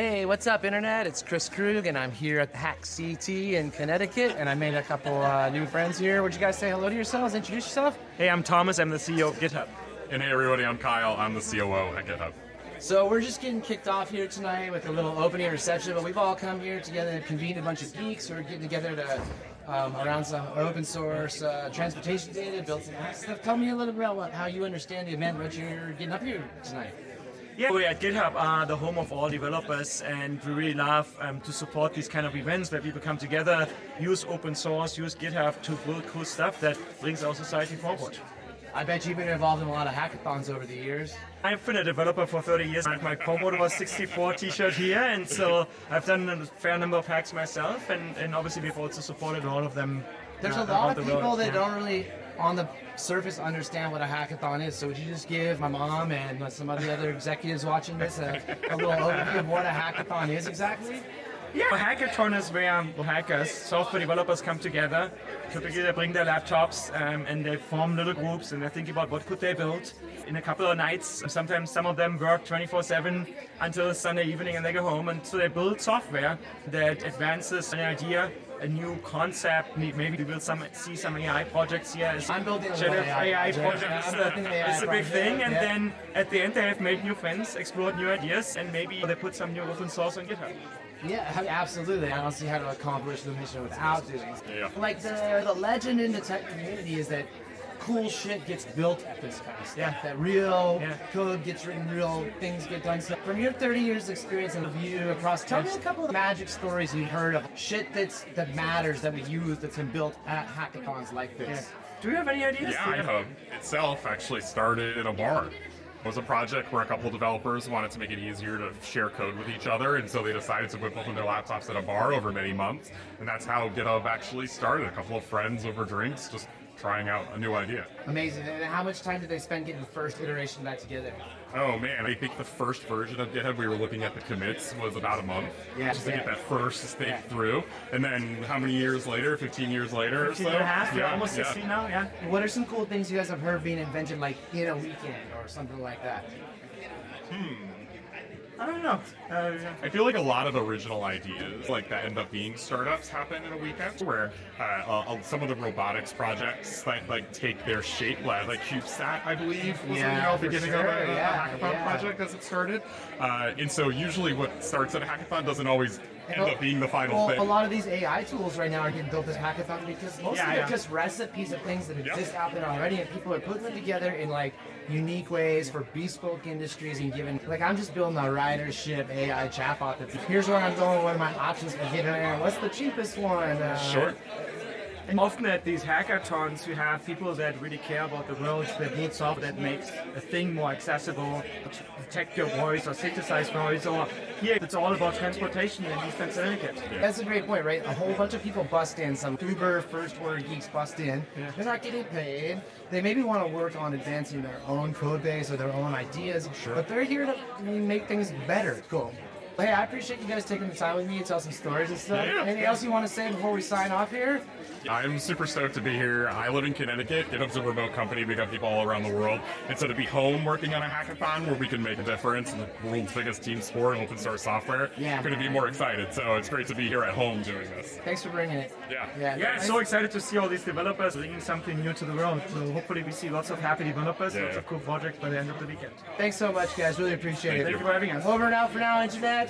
Hey, what's up, Internet? It's Kris Krug, and I'm here at Hack CT in Connecticut, and I made a couple uh, new friends here. Would you guys say hello to yourselves? Introduce yourself. Hey, I'm Thomas. I'm the CEO of GitHub. And hey everybody, I'm Kyle. I'm the COO at GitHub. So we're just getting kicked off here tonight with a little opening reception, but we've all come here together to convene a bunch of geeks who are getting together to um, around some open source uh, transportation data, build some hack stuff. Tell me a little bit about how you understand the event, what you're getting up here tonight. Yeah, we at GitHub are the home of all developers, and we really love um, to support these kind of events where people come together, use open source, use GitHub to build cool stuff that brings our society forward. I bet you've been involved in a lot of hackathons over the years. I've been a developer for 30 years. My Commodore 64 t-shirt here, and so I've done a fair number of hacks myself, and, and obviously we've also supported all of them. There's uh, a lot of people world. that Yeah. don't really, on the surface, understand what a hackathon is. So would you just give my mom and some of the other executives watching this a, a little overview of what a hackathon is exactly? Yeah, a hackathon is where hackers, software developers come together. Typically, they bring their laptops um, and they form little groups and they think about what could they build in a couple of nights. Sometimes some of them work 24/7 until Sunday evening and they go home. And so they build software that advances an idea, a new concept. Maybe we will some see some AI projects here. As I'm building a generative AI AI project. project. I'm is building an a- AI a big thing. And yeah. then at the end, they have made new friends, explored new ideas, and maybe they put some new open source on GitHub. Yeah, absolutely. I don't see how to accomplish the mission without doing it. Yeah. Like the the legend in the tech community is that cool shit gets built at this kind of stuff. Yeah. That real Yeah. code gets written, real things get done. So from your 30 years experience and view across, tell me a couple of magic stories you've heard of shit that's that matters that we use that's been built at hackathons like this. Do you have any ideas? Yeah, GitHub itself actually started in a bar. It was a project where a couple developers wanted to make it easier to share code with each other, and so they decided to whip open their laptops at a bar over many months. And that's how GitHub actually started. A couple of friends over drinks, just trying out a new idea. Amazing. And how much time did they spend getting the first iteration of that together? Oh man, I think the first version of GitHub we were looking at the commits was about a month. Yeah, Just to yeah. get that first stake Yeah. through. And then how many years later? 15 years later or 15 so? and a half, Yeah, yeah, almost yeah. 16 now, yeah. What are some cool things you guys have heard being invented like in a weekend or something like that? Hmm. I don't know. Uh, I feel like a lot of original ideas, like that end up being startups, happen in a weekend. Where uh, uh, some of the robotics projects, like like take their shape, like, like CubeSat, I believe, was Yeah, the you know, for beginning sure, of a, a hackathon yeah. project as it started. Uh, and so usually, what starts at a hackathon doesn't always end up being the final well, thing. a lot of these AI tools right now are getting built as hackathon because most Yeah, they're yeah. just recipes of things that Yeah. exist out there already, and people are putting them together in like unique ways for bespoke industries and given. Like I'm just building a ridership AI chatbot. That's here's where I'm going. What are my options for getting there? What's the cheapest one? Uh, Sure. And often at these hackathons, you have people that really care about the world, that need software that makes a thing more accessible, detect your voice or synthesize noise. Or here, it's all about transportation in Eastern Connecticut. That's a great point, right? A whole bunch of people bust in. Some Uber first order geeks bust in. They're not getting paid. They maybe want to work on advancing their own code base or their own ideas, but they're here to make things better. Cool. Hey, I appreciate you guys taking the time with me to tell some stories and stuff. Yeah. Anything else you want to say before we sign off here? I'm super stoked to be here. I live in Connecticut. GitHub's a remote company. We got people all around the world. And so to be home working on a hackathon where we can make a difference in the world's biggest team sport, and open source software, Yeah. couldn't be more excited. So it's great to be here at home doing this. Thanks for bringing it. Yeah. Yeah, Yeah, nice. so excited to see all these developers bringing something new to the world. So hopefully we see lots of happy developers, Yeah. lots of cool projects by the end of the weekend. Thanks so much, guys. Really appreciate it. Thank you for having us. Over and out for now, Internet.